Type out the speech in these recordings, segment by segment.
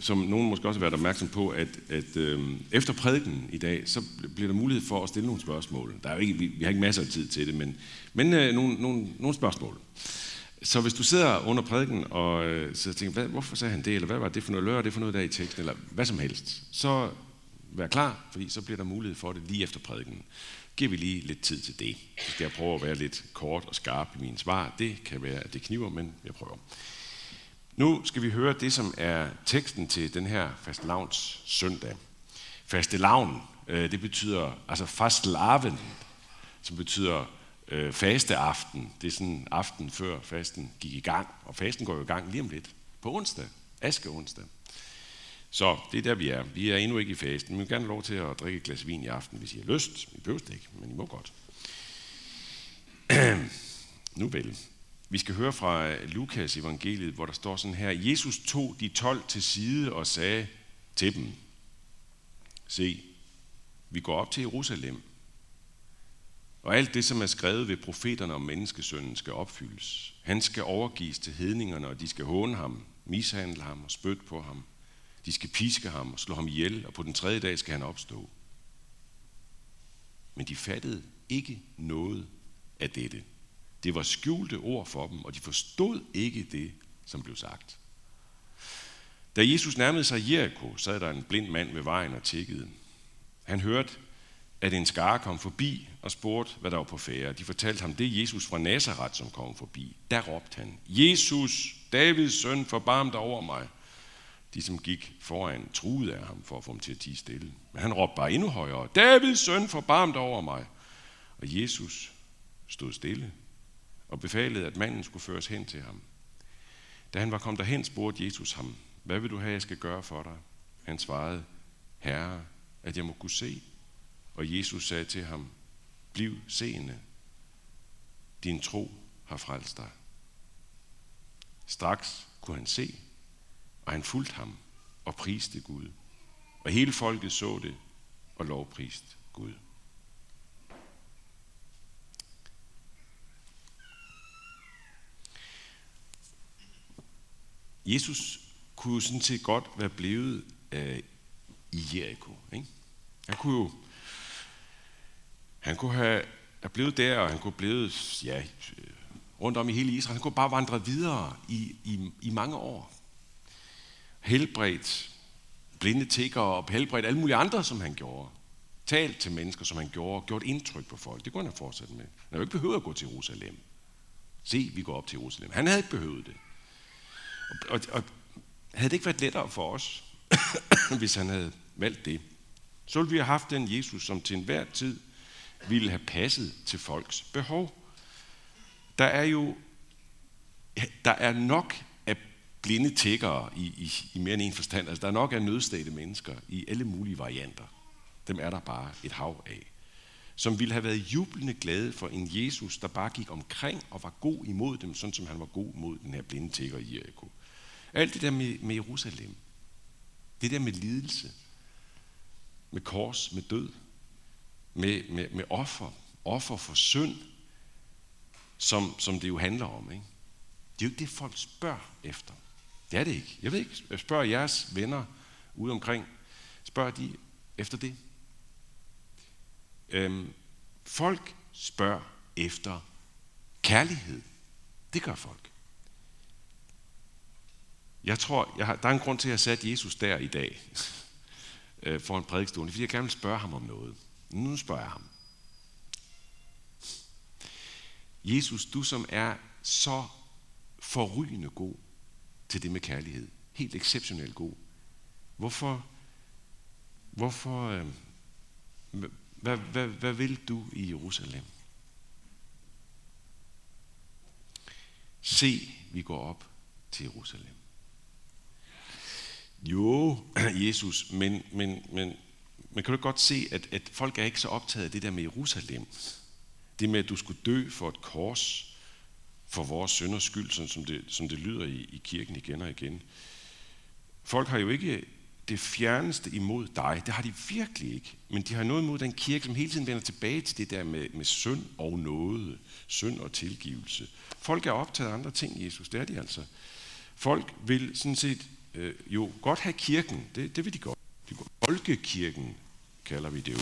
som nogen måske også har været opmærksom på, at, at øh, efter prædiken i dag, så bliver der mulighed for at stille nogle spørgsmål. Der er jo ikke, vi, vi har ikke masser af tid til det, men, men øh, nogle, nogle, nogle spørgsmål. Så hvis du sidder under prædiken og øh, så tænker, hvad, hvorfor sagde han det, eller hvad var det for noget, lører det for noget der i teksten, eller hvad som helst, så vær klar, fordi så bliver der mulighed for det lige efter prædiken. Giver vi lige lidt tid til det. Så skal jeg prøve at være lidt kort og skarp i mine svar. Det kan være, at det kniver, men jeg prøver. Nu skal vi høre det, som er teksten til den her fastelavns søndag. Fastelavn, øh, det betyder, altså fastelavn, som betyder øh, fasteaften. Det er sådan aften før fasten gik i gang, og fasten går jo i gang lige om lidt. På onsdag, aske onsdag. Så det er der, vi er. Vi er endnu ikke i fasten. Vi vil gerne have lov til at drikke et glas vin i aften, hvis I har lyst. I behøver det ikke, men I må godt. nu vel. Vi skal høre fra øh, Lukas evangeliet, hvor der står sådan her. Jesus tog de tolv til side og sagde til dem, Se, vi går op til Jerusalem, og alt det, som er skrevet ved profeterne om menneskesønnen, skal opfyldes. Han skal overgives til hedningerne, og de skal håne ham, mishandle ham og spytte på ham. De skal piske ham og slå ham ihjel, og på den tredje dag skal han opstå. Men de fattede ikke noget af dette. Det var skjulte ord for dem, og de forstod ikke det, som blev sagt. Da Jesus nærmede sig Jericho, sad der en blind mand ved vejen og tækkede. Han hørte, at en skare kom forbi og spurgte, hvad der var på færre. De fortalte ham, det er Jesus fra Nazareth, som kom forbi. Der råbte han, Jesus, Davids søn, forbarm dig over mig. De, som gik foran, truede af ham for at få ham til at tige stille. Men han råbte bare endnu højere, Davids søn, forbarm dig over mig. Og Jesus stod stille og befalede, at manden skulle føres hen til ham. Da han var kommet derhen, spurgte Jesus ham, hvad vil du have, jeg skal gøre for dig? Han svarede, Herre, at jeg må kunne se. Og Jesus sagde til ham, bliv seende. Din tro har frelst dig. Straks kunne han se, og han fulgte ham og priste Gud. Og hele folket så det og lovpriste Gud. Jesus kunne jo sådan set godt være blevet øh, i Jericho. Ikke? Han kunne jo han kunne have er blevet der, og han kunne blevet ja, rundt om i hele Israel. Han kunne bare vandre videre i, i, i mange år. Helbredt blinde tigger og helbredt alle mulige andre, som han gjorde. Talt til mennesker, som han gjorde, gjort indtryk på folk. Det kunne han have fortsat med. Han havde ikke behøvet at gå til Jerusalem. Se, vi går op til Jerusalem. Han havde ikke behøvet det. Og, og, og havde det ikke været lettere for os, hvis han havde valgt det, så ville vi have haft den Jesus, som til enhver tid ville have passet til folks behov. Der er jo der er nok af blinde tiggere i, i, i mere end en forstand. Altså, der er nok af nødstede mennesker i alle mulige varianter. Dem er der bare et hav af. Som ville have været jublende glade for en Jesus, der bare gik omkring og var god imod dem, sådan som han var god mod den her blinde tigger i Jericho. Alt det der med, med Jerusalem, det der med lidelse, med kors, med død, med, med, med offer, offer for synd, som, som det jo handler om. Ikke? Det er jo ikke det, folk spørger efter. Det er det ikke. Jeg ved ikke, jeg spørger jeres venner ude omkring, spørger de efter det? Øhm, folk spørger efter kærlighed. Det gør folk. Jeg tror, jeg har, der er en grund til, at jeg satte Jesus der i dag øh, for en prædikstol. fordi jeg gerne vil spørge ham om noget. Nu spørger jeg ham. Jesus, du som er så forrygende god til det med kærlighed, helt exceptionelt god, hvorfor, hvorfor, øh, hvad, hvad, hvad vil du i Jerusalem? Se, vi går op til Jerusalem. Jo, Jesus, men, men, men, men kan du godt se, at, at folk er ikke så optaget af det der med Jerusalem. Det med, at du skulle dø for et kors for vores synders skyld, sådan som det, som det lyder i, i kirken igen og igen. Folk har jo ikke det fjerneste imod dig. Det har de virkelig ikke. Men de har noget imod den kirke, som hele tiden vender tilbage til det der med, med synd og noget. Synd og tilgivelse. Folk er optaget af andre ting, Jesus. Det er de altså. Folk vil sådan set øh, jo godt have kirken. Det, det vil de godt. De, folkekirken kalder vi det jo.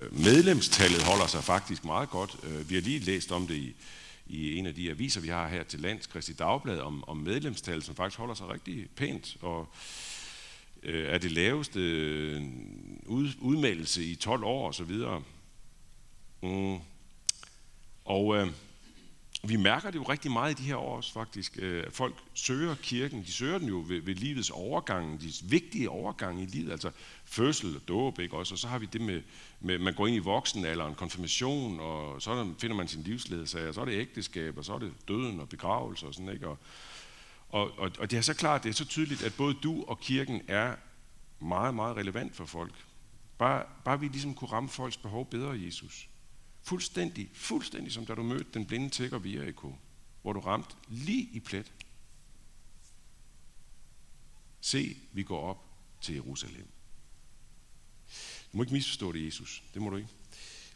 Øh, medlemstallet holder sig faktisk meget godt. Øh, vi har lige læst om det i, i en af de aviser, vi har her til lands, Kristi Dagblad, om, om medlemstallet, som faktisk holder sig rigtig pænt. Og øh, er det laveste øh, ud, udmeldelse i 12 år osv. Mm. Og øh, vi mærker det jo rigtig meget i de her år også faktisk. Øh, folk søger kirken, de søger den jo ved, ved livets overgang, de vigtige overgange i livet, altså fødsel og dåb, ikke også? Og så har vi det med, med man går ind i voksenalderen, konfirmation, og så finder man sin livsledsager, så er det ægteskab, og så er det døden og begravelse og sådan, ikke? Og, og, og, og det er så klart, det er så tydeligt, at både du og kirken er meget, meget relevant for folk. Bare, bare vi ligesom kunne ramme folks behov bedre, Jesus. Fuldstændig, fuldstændig som da du mødte den blinde tigger via Jericho, hvor du ramte lige i plet. Se, vi går op til Jerusalem. Du må ikke misforstå det, Jesus. Det må du ikke.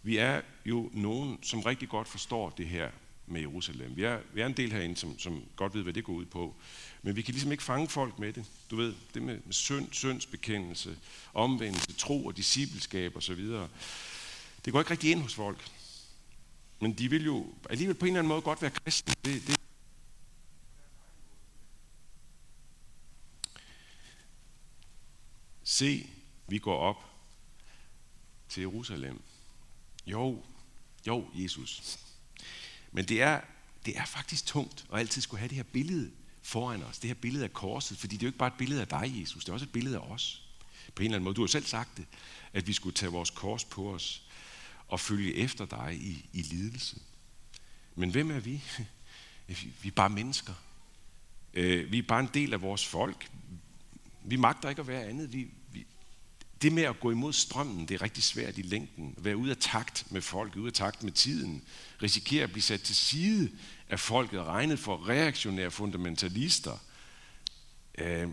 Vi er jo nogen, som rigtig godt forstår det her med Jerusalem. Vi er, vi er en del herinde, som, som godt ved, hvad det går ud på. Men vi kan ligesom ikke fange folk med det. Du ved, det med, med synd, syndsbekendelse, omvendelse, tro og discipleskab osv. Det går ikke rigtig ind hos folk. Men de vil jo alligevel på en eller anden måde godt være kristne. Det, det. Se, vi går op til Jerusalem. Jo, jo, Jesus. Men det er, det er faktisk tungt at altid skulle have det her billede foran os. Det her billede af korset. Fordi det er jo ikke bare et billede af dig, Jesus. Det er også et billede af os. På en eller anden måde. Du har selv sagt det. At vi skulle tage vores kors på os og følge efter dig i, i lidelse. Men hvem er vi? Vi er bare mennesker. Øh, vi er bare en del af vores folk. Vi magter ikke at være andet. Vi, det med at gå imod strømmen, det er rigtig svært i længden. At være ude af takt med folk, ude af takt med tiden. Risikere at blive sat til side af folket regnet for reaktionære fundamentalister. Øh,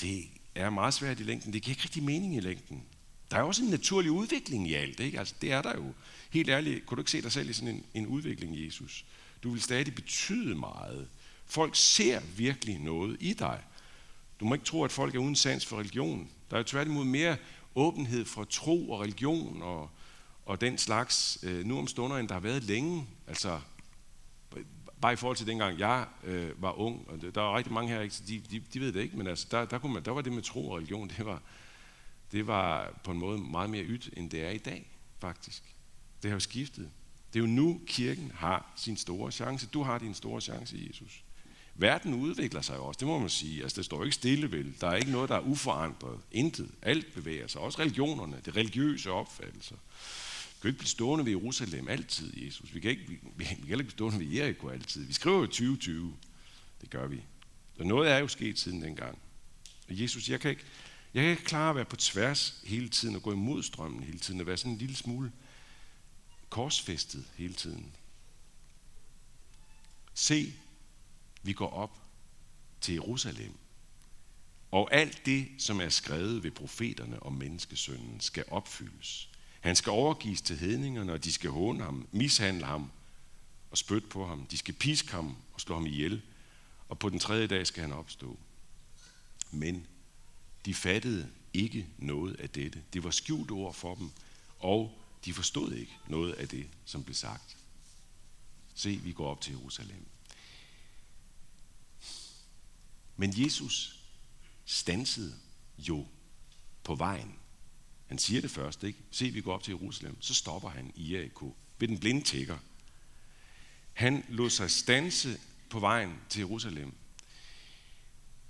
det er meget svært i længden. Det giver ikke rigtig mening i længden. Der er også en naturlig udvikling i alt. Ikke? Altså, det er der jo. Helt ærligt, kunne du ikke se dig selv i sådan en, en udvikling, Jesus? Du vil stadig betyde meget. Folk ser virkelig noget i dig. Du må ikke tro, at folk er uden sans for religion. Der er jo tværtimod mere åbenhed for tro og religion og, og den slags øh, nu om stunder, end der har været længe. Altså, bare i forhold til dengang jeg øh, var ung, og der er rigtig mange her, de, de, de ved det ikke, men altså, der, der, kunne man, der var det med tro og religion, det var, det var på en måde meget mere ydt, end det er i dag, faktisk. Det har jo skiftet. Det er jo nu, kirken har sin store chance. Du har din store chance, Jesus. Verden udvikler sig også, det må man sige. Altså, det står ikke stille vel. Der er ikke noget, der er uforandret. Intet. Alt bevæger sig. Også religionerne, det religiøse opfattelser. Vi kan ikke blive stående ved Jerusalem altid, Jesus. Vi kan ikke, vi, vi kan ikke blive stående ved Jericho altid. Vi skriver jo 2020. Det gør vi. Så noget er jo sket siden dengang. Og Jesus, jeg kan ikke, jeg kan ikke klare at være på tværs hele tiden og gå imod strømmen hele tiden og være sådan en lille smule korsfæstet hele tiden. Se, vi går op til Jerusalem. Og alt det, som er skrevet ved profeterne om menneskesønnen, skal opfyldes. Han skal overgives til hedningerne, og de skal håne ham, mishandle ham og spytte på ham. De skal piske ham og slå ham ihjel. Og på den tredje dag skal han opstå. Men de fattede ikke noget af dette. Det var skjult ord for dem, og de forstod ikke noget af det, som blev sagt. Se, vi går op til Jerusalem. Men Jesus stansede jo på vejen. Han siger det først, ikke? Se, vi går op til Jerusalem. Så stopper han i Jericho ved den blinde tækker. Han lod sig stanse på vejen til Jerusalem.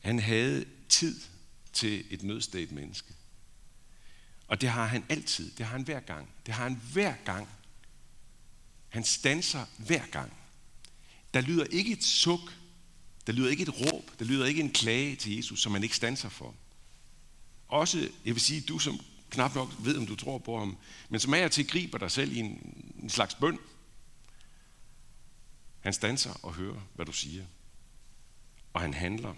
Han havde tid til et nødstedt menneske. Og det har han altid. Det har han hver gang. Det har han hver gang. Han stanser hver gang. Der lyder ikke et suk. Der lyder ikke et råb. Der lyder ikke en klage til Jesus, som man ikke stanser for. Også, jeg vil sige, du som knap nok ved, om du tror på ham, men som er til griber dig selv i en, en slags bøn. Han stanser og hører, hvad du siger. Og han handler.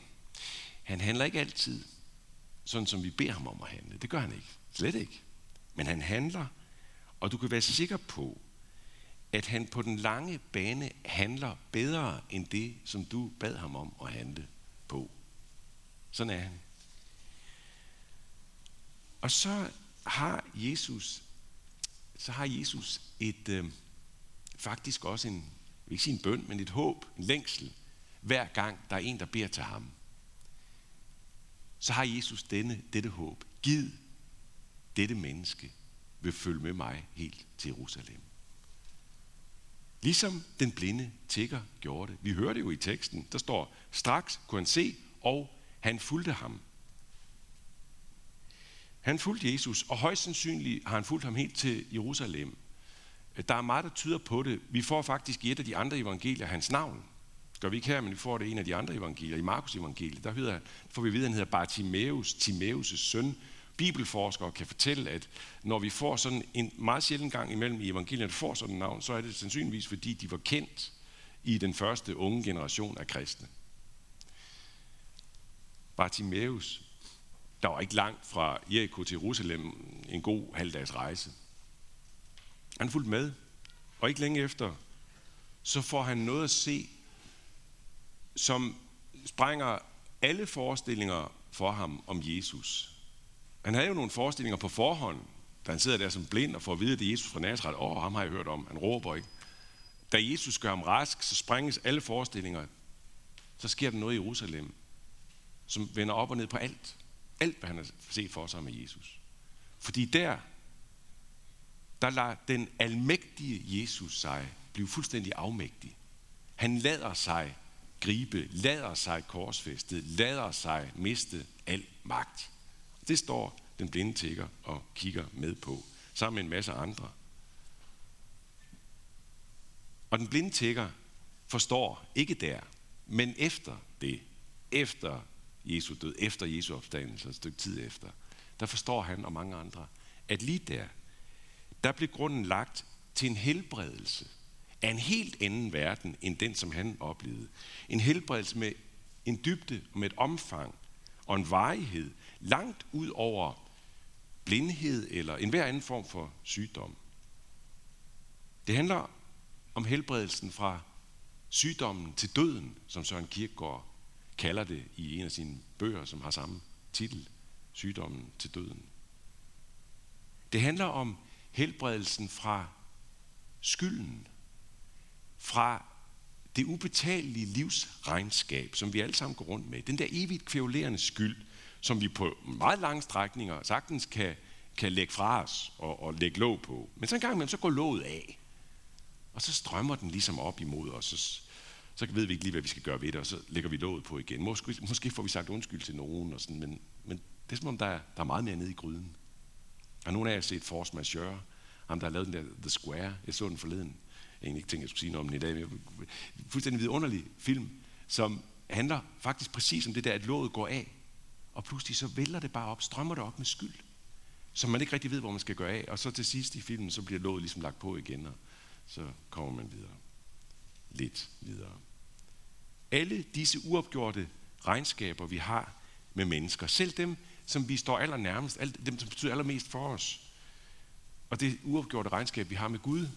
Han handler ikke altid, sådan som vi beder ham om at handle. Det gør han ikke. Slet ikke. Men han handler, og du kan være sikker på, at han på den lange bane handler bedre end det, som du bad ham om at handle på. Sådan er han. Og så har Jesus, så har Jesus et, øh, faktisk også en, jeg vil ikke sige en bøn, men et håb, en længsel, hver gang der er en, der beder til ham. Så har Jesus denne, dette håb. Giv dette menneske vil følge med mig helt til Jerusalem. Ligesom den blinde tigger gjorde det. Vi hører det jo i teksten. Der står, straks kunne han se, og han fulgte ham. Han fulgte Jesus, og højst sandsynligt har han fulgt ham helt til Jerusalem. Der er meget, der tyder på det. Vi får faktisk i et af de andre evangelier hans navn. Gør vi ikke her, men vi får det i en af de andre evangelier. I Markus evangeliet, der hedder, får vi vide, at han hedder Bartimaeus, Timaeus' søn. Bibelforskere kan fortælle, at når vi får sådan en meget sjældent gang imellem i evangelierne, får sådan et navn, så er det sandsynligvis, fordi de var kendt i den første unge generation af kristne. Bartimaeus, der var ikke langt fra Jericho til Jerusalem, en god halvdags rejse. Han fulgte med, og ikke længe efter, så får han noget at se, som sprænger alle forestillinger for ham om Jesus. Han havde jo nogle forestillinger på forhånd, da han sidder der som blind og får at vide, at det er Jesus fra Nazareth. Åh, oh, ham har jeg hørt om. Han råber ikke. Da Jesus gør ham rask, så sprænges alle forestillinger. Så sker der noget i Jerusalem, som vender op og ned på alt. Alt, hvad han har set for sig med Jesus. Fordi der, der lader den almægtige Jesus sig blive fuldstændig afmægtig. Han lader sig gribe, lader sig korsfæstet, lader sig miste al magt. Det står den blinde tigger og kigger med på, sammen med en masse andre. Og den blinde tigger forstår ikke der, men efter det, efter Jesu død, efter Jesu opstandelse, et stykke tid efter, der forstår han og mange andre, at lige der, der blev grunden lagt til en helbredelse af en helt anden verden, end den, som han oplevede. En helbredelse med en dybde, med et omfang og en varighed, langt ud over blindhed eller enhver anden form for sygdom. Det handler om helbredelsen fra sygdommen til døden, som Søren Kierkegaard kalder det i en af sine bøger, som har samme titel, Sygdommen til døden. Det handler om helbredelsen fra skylden, fra det ubetalelige livsregnskab, som vi alle sammen går rundt med. Den der evigt kvævlerende skyld, som vi på meget lange strækninger sagtens kan, kan lægge fra os og, og lægge låg på. Men så en gang imellem, så går låget af. Og så strømmer den ligesom op imod os. Så, så ved vi ikke lige, hvad vi skal gøre ved det, og så lægger vi låget på igen. Måske, måske får vi sagt undskyld til nogen, og sådan, men, men det er som om, der er, der er meget mere nede i gryden. Har nogen af jer set Force Majeure? Ham, der har lavet den der The Square. Jeg så den forleden. Jeg egentlig ikke tænkt, jeg skulle sige noget om den i dag. Men fuldstændig vidunderlig film, som handler faktisk præcis om det der, at låget går af. Og pludselig så vælter det bare op, strømmer det op med skyld. Som man ikke rigtig ved, hvor man skal gøre af. Og så til sidst i filmen, så bliver låget ligesom lagt på igen, og så kommer man videre. Lidt videre. Alle disse uopgjorte regnskaber, vi har med mennesker, selv dem, som vi står allernærmest, dem, som betyder allermest for os, og det uopgjorte regnskab, vi har med Gud,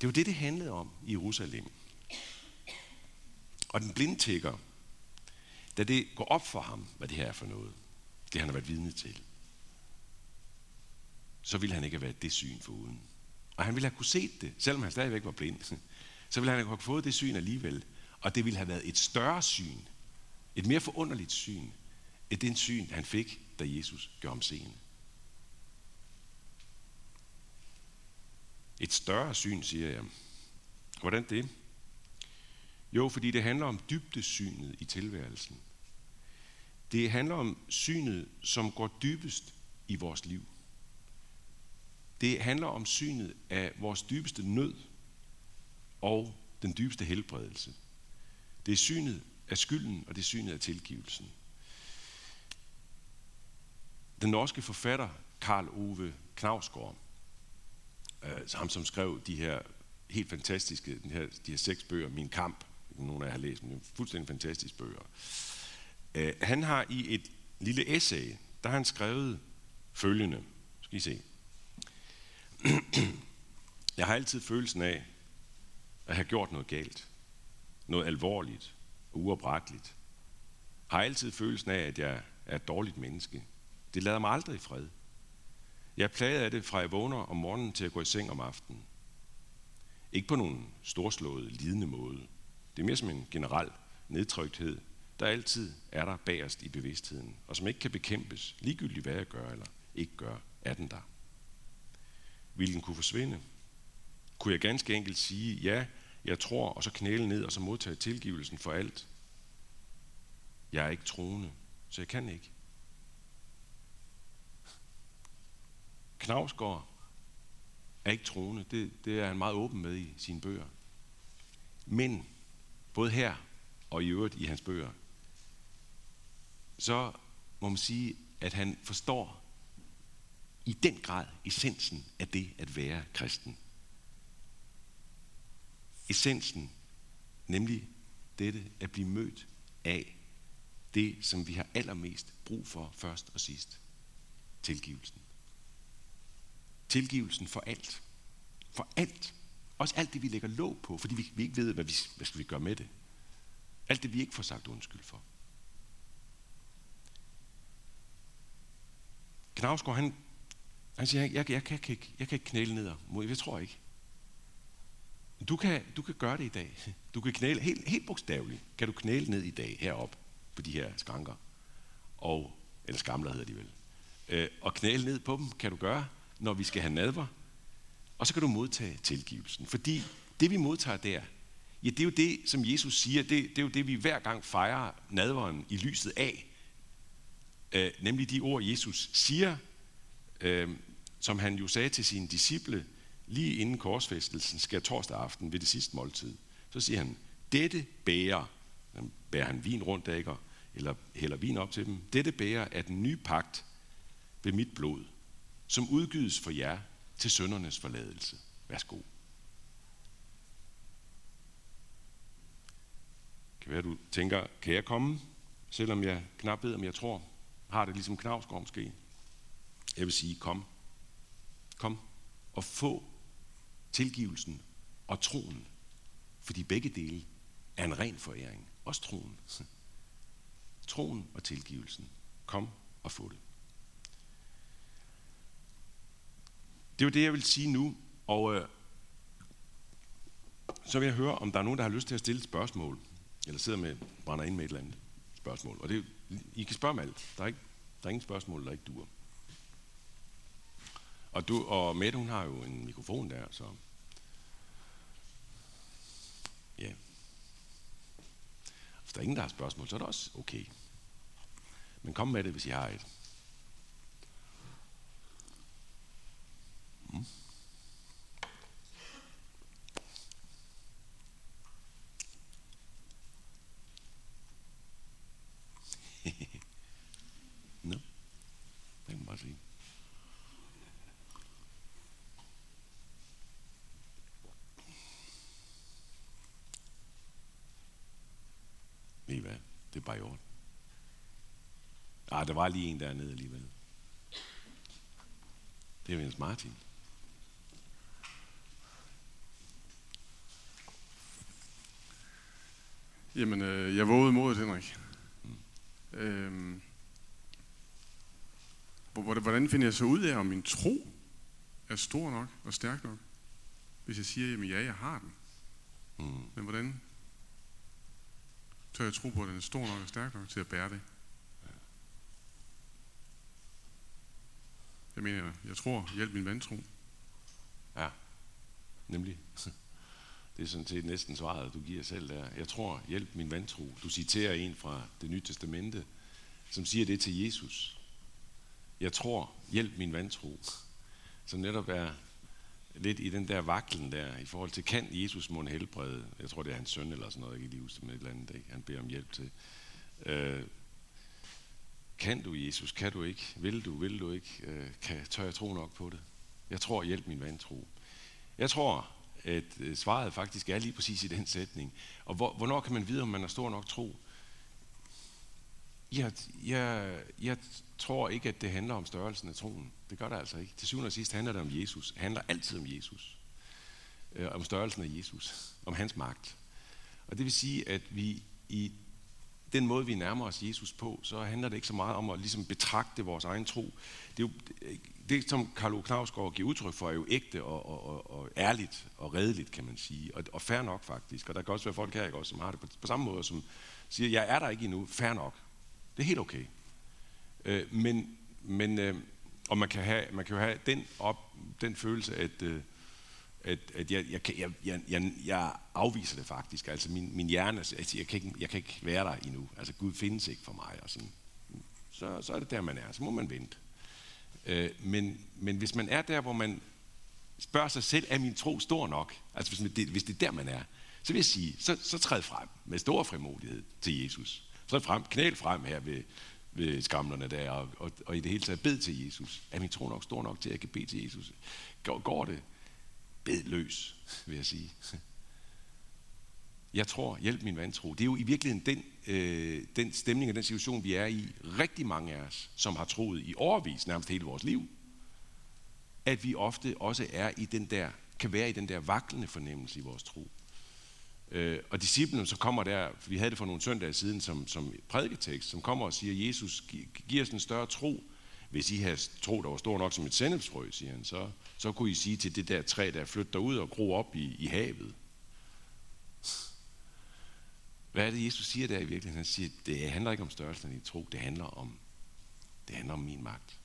Det var det, det handlede om i Jerusalem. Og den blinde tigger, da det går op for ham, hvad det her er for noget, det han har været vidne til, så ville han ikke have været det syn for uden. Og han ville have kunne set det, selvom han stadigvæk var blind. Så ville han have fået det syn alligevel. Og det ville have været et større syn, et mere forunderligt syn, end den syn, han fik, da Jesus gjorde ham seende. Et større syn, siger jeg. Hvordan det? Jo, fordi det handler om dybdesynet i tilværelsen. Det handler om synet, som går dybest i vores liv. Det handler om synet af vores dybeste nød og den dybeste helbredelse. Det er synet af skylden, og det er synet af tilgivelsen. Den norske forfatter Karl Ove Knavsgaard, øh, ham som skrev de her helt fantastiske, de her, de her seks bøger, Min Kamp, nogen af jer har læst, men fuldstændig fantastiske bøger. Øh, han har i et lille essay, der har han skrevet følgende. Skal I se. Jeg har altid følelsen af at have gjort noget galt. noget alvorligt og uopretteligt. Har altid følelsen af, at jeg er et dårligt menneske. Det lader mig aldrig i fred. Jeg er plaget af det fra jeg vågner om morgenen til at gå i seng om aftenen. Ikke på nogen storslået, lidende måde. Det er mere som en generel nedtrykthed, der altid er der bagerst i bevidstheden, og som ikke kan bekæmpes, ligegyldigt hvad jeg gør eller ikke gør, er den der. Vil den kunne forsvinde? Kunne jeg ganske enkelt sige, ja, jeg tror, og så knæle ned og så modtage tilgivelsen for alt? Jeg er ikke troende, så jeg kan ikke. Knavsgaard er ikke troende. Det, det er han meget åben med i sine bøger. Men både her og i øvrigt i hans bøger, så må man sige, at han forstår i den grad essensen af det at være kristen. Essensen, nemlig dette at blive mødt af det, som vi har allermest brug for først og sidst. Tilgivelsen. Tilgivelsen for alt. For alt. Også alt det, vi lægger låg på, fordi vi, vi ikke ved, hvad, vi, hvad skal vi gøre med det. Alt det, vi ikke får sagt undskyld for. Knavsgaard, han, han siger, jeg, jeg, jeg, kan ikke, jeg kan ikke knæle ned mod, jeg tror ikke. Du kan, du kan gøre det i dag. Du kan knæle, helt, helt bogstaveligt, kan du knæle ned i dag herop på de her skranker. Og, eller skamler hedder de vel. Øh, og knæle ned på dem kan du gøre, når vi skal have nadver. Og så kan du modtage tilgivelsen. Fordi det vi modtager der, ja det er jo det, som Jesus siger, det, det er jo det, vi hver gang fejrer nadveren i lyset af. Øh, nemlig de ord, Jesus siger, øh, som han jo sagde til sine disciple, lige inden korsfæstelsen, skal torsdag aften ved det sidste måltid. Så siger han, dette bærer, bærer han vin rundt, ikke? eller hælder vin op til dem, dette bærer er den nye pagt ved mit blod, som udgydes for jer til søndernes forladelse. Værsgo. Kan være, du tænker, kan jeg komme, selvom jeg knap ved, om jeg tror, har det ligesom Knavsgaard måske. Jeg vil sige, kom. Kom og få tilgivelsen og troen. Fordi begge dele er en ren foræring. Også troen. Troen og tilgivelsen. Kom og få det. Det er jo det, jeg vil sige nu. Og øh, så vil jeg høre, om der er nogen, der har lyst til at stille et spørgsmål. Eller sidder med, brænder ind med et eller andet spørgsmål. Og det, I kan spørge mig alt. Der er, ikke, der er ingen spørgsmål, der ikke duer. Og, du, og Mette, hun har jo en mikrofon der, så... Ja. Hvis der er ingen, der har spørgsmål, så er det også okay. Men kom med det, hvis I har et. Mm. Nå, det kan man bare sige. Ved I hvad? Det er bare i orden. Ah, der var lige en dernede alligevel. Det er Jens Martin. Jamen, øh, jeg vågede modet, Henrik. Mm. Øhm, hvordan finder jeg så ud af, om min tro er stor nok og stærk nok? Hvis jeg siger, jamen ja, jeg har den. Mm. Men hvordan tør jeg tro på, at den er stor nok og stærk nok til at bære det? Det mener, jeg tror, hjælp min vantro. Ja, nemlig. Det er sådan set næsten svaret, du giver selv der. Jeg tror, hjælp min vantro. Du citerer en fra det nye testamente, som siger det til Jesus. Jeg tror, hjælp min vantro. Som netop er lidt i den der vaklen der, i forhold til, kan Jesus må helbrede? Jeg tror, det er hans søn eller sådan noget, jeg kan lige huske med et eller andet, ikke? han beder om hjælp til. Øh, kan du, Jesus? Kan du ikke? Vil du? Vil du ikke? Øh, kan, tør jeg tro nok på det? Jeg tror, hjælp min vantro. Jeg tror, at øh, svaret faktisk er lige præcis i den sætning. Og hvor, hvornår kan man vide, om man har stor nok tro? Jeg, jeg, jeg tror ikke, at det handler om størrelsen af troen. Det gør det altså ikke. Til syvende og sidst handler det om Jesus. Det handler altid om Jesus. Øh, om størrelsen af Jesus. Om hans magt. Og det vil sige, at vi i den måde, vi nærmer os Jesus på, så handler det ikke så meget om at ligesom betragte vores egen tro. Det, er jo, det som Karl Knavsgaard giver udtryk for, er jo ægte og, og, og, og ærligt og redeligt, kan man sige. Og, og fair nok faktisk. Og der kan også være folk her, ikke, også, som har det på, på samme måde, som siger, jeg er der ikke endnu, fair nok. Det er helt okay. Øh, men, men øh, og man kan, have, man kan jo have den, op, den følelse, at, øh, at, at jeg, jeg, jeg, jeg, jeg, jeg afviser det faktisk. Altså min, min hjerne, altså jeg, kan ikke, jeg kan ikke være der endnu. Altså Gud findes ikke for mig. Og sådan. Så, så er det der, man er. Så må man vente. Øh, men, men hvis man er der, hvor man spørger sig selv, er min tro stor nok? Altså hvis, det, hvis det er der, man er, så vil jeg sige, så, så træd frem med stor frimodighed til Jesus. Træd frem, knæl frem her ved, ved skamlerne der, og, og, og i det hele taget bed til Jesus. Er min tro nok stor nok til, at jeg kan bede til Jesus? Går, går det? Bed løs, vil jeg sige. Jeg tror, hjælp min vantro. Det er jo i virkeligheden den, øh, den stemning og den situation, vi er i. Rigtig mange af os, som har troet i overvis, nærmest hele vores liv, at vi ofte også er i den der, kan være i den der vaklende fornemmelse i vores tro. Øh, og disciplen, så kommer der, vi havde det for nogle søndage siden som, som prædiketekst, som kommer og siger, Jesus, giver os en større tro. Hvis I har tro, der var stor nok som et sennepsfrø, siger han, så, så kunne I sige til det der træ, der flytter ud og gro op i, i havet. Hvad er det, Jesus siger der i virkeligheden? Han siger, det handler ikke om størrelsen i tro, det handler om, det handler om min magt.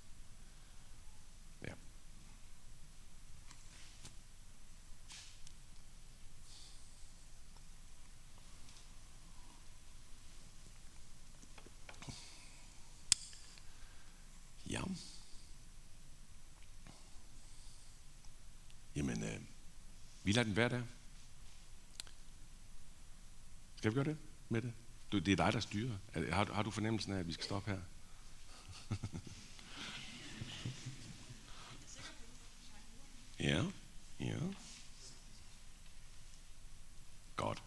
Ja. Jamen, øh, vi lader den være der. Skal vi gøre det med det? Du, det er dig, der styrer. Har, har du fornemmelsen af, at vi skal stoppe her? ja, ja. Godt.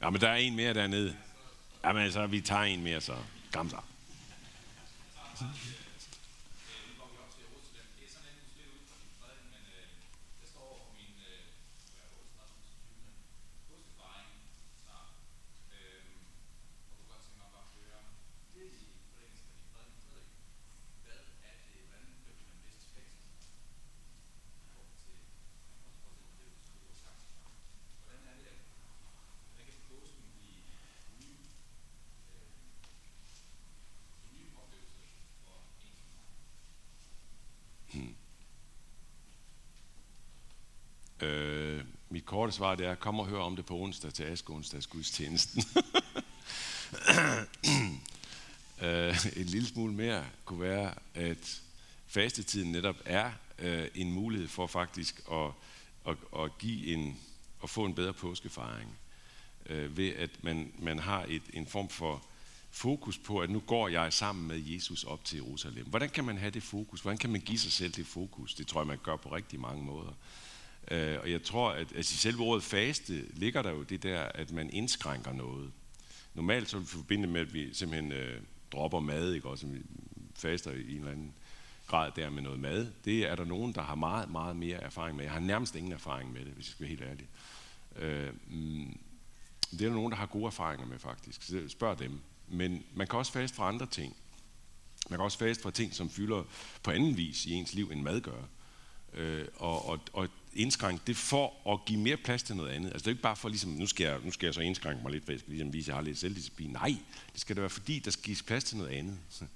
Ja, men der er en mere dernede. Jamen altså, vi tager en mere, så kom så. Korte svar det er, kom og hør om det på onsdag til Aske onsdags gudstjenesten. Øh, en lille smule mere kunne være, at fastetiden netop er øh, en mulighed for faktisk at, at, at give en, at få en bedre påskefejring. Uh, øh, ved at man, man har et, en form for fokus på, at nu går jeg sammen med Jesus op til Jerusalem. Hvordan kan man have det fokus? Hvordan kan man give sig selv det fokus? Det tror jeg, man gør på rigtig mange måder. Øh, og jeg tror, at altså, i selve ordet faste ligger der jo det der, at man indskrænker noget. Normalt så forbinder vi med, at vi simpelthen øh, dropper mad, ikke? også vi faster i en eller anden grad der med noget mad. Det er der nogen, der har meget, meget mere erfaring med. Jeg har nærmest ingen erfaring med det, hvis jeg skal være helt ærlig. Øh, mm, det er der nogen, der har gode erfaringer med faktisk. Så spørg dem. Men man kan også faste fra andre ting. Man kan også faste fra ting, som fylder på anden vis i ens liv, end mad gør. Øh, og, og, og indskrænke det for at give mere plads til noget andet. Altså det er ikke bare for ligesom, nu skal jeg, nu skal jeg så indskrænke mig lidt, for jeg skal ligesom vise, at jeg har lidt selvdisciplin. Nej, det skal det være fordi, der skal gives plads til noget andet.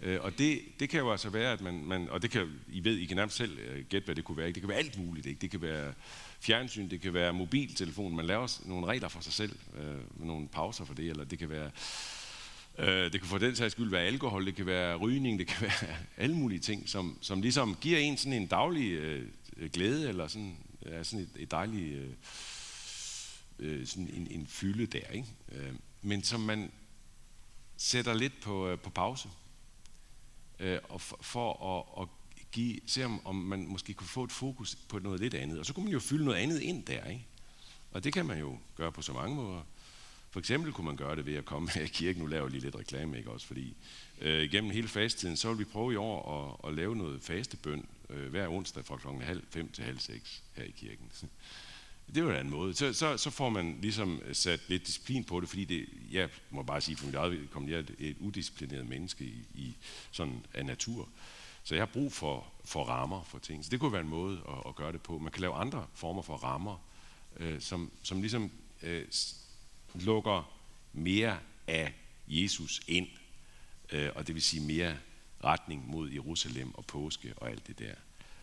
Øh, og det, det kan jo altså være, at man, man og det kan, I ved, I kan nærmest selv øh, gætte, hvad det kunne være. Det kan være alt muligt. Ikke? Det kan være fjernsyn, det kan være mobiltelefon. Man laver nogle regler for sig selv, øh, med nogle pauser for det, eller det kan være Øh, det kan for den sags skyld være alkohol, det kan være rygning, det kan være alle mulige ting, som, som ligesom giver en sådan en daglig øh, Øh, glæde, eller sådan, ja, sådan et, et dejligt, øh, øh, sådan en, en fylde der, ikke? Øh, men som man sætter lidt på, øh, på pause, øh, og for, for at, at give, se om, om man måske kunne få et fokus på noget lidt andet, og så kunne man jo fylde noget andet ind der, ikke? Og det kan man jo gøre på så mange måder. For eksempel kunne man gøre det ved at komme her i kirken, nu laver lige lidt reklame, ikke også, fordi øh, gennem hele fasttiden, så vil vi prøve i år at, at lave noget fastebøn øh, hver onsdag fra klokken halv fem til halv seks her i kirken. Det er jo en måde. Så, så, så får man ligesom øh, sat lidt disciplin på det, fordi det, jeg må bare sige for mit eget vedkommende, jeg er et, et udisciplineret menneske i, i sådan af natur. Så jeg har brug for, for rammer for ting. Så det kunne være en måde at, at gøre det på. Man kan lave andre former for rammer, øh, som, som ligesom øh, lukker mere af Jesus ind, øh, og det vil sige mere retning mod Jerusalem og påske og alt det der.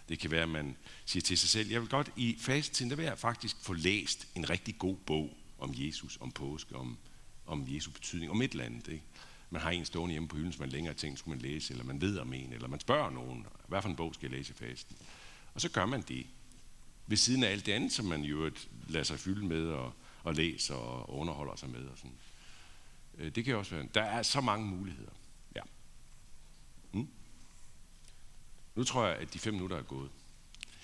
Det kan være, at man siger til sig selv, jeg vil godt i fastetiden, der vil jeg faktisk få læst en rigtig god bog om Jesus, om påske, om, om Jesu betydning, om et eller andet. Ikke? Man har en stående hjemme på hylden, som man længere tænkt, skulle man læse, eller man ved om en, eller man spørger nogen, hvad for en bog skal jeg læse i fasten? Og så gør man det. Ved siden af alt det andet, som man jo lader sig fylde med, og, og læser og underholder sig med. Og sådan. Øh, det kan også være. Der er så mange muligheder. Ja. Mm. Nu tror jeg, at de fem minutter er gået.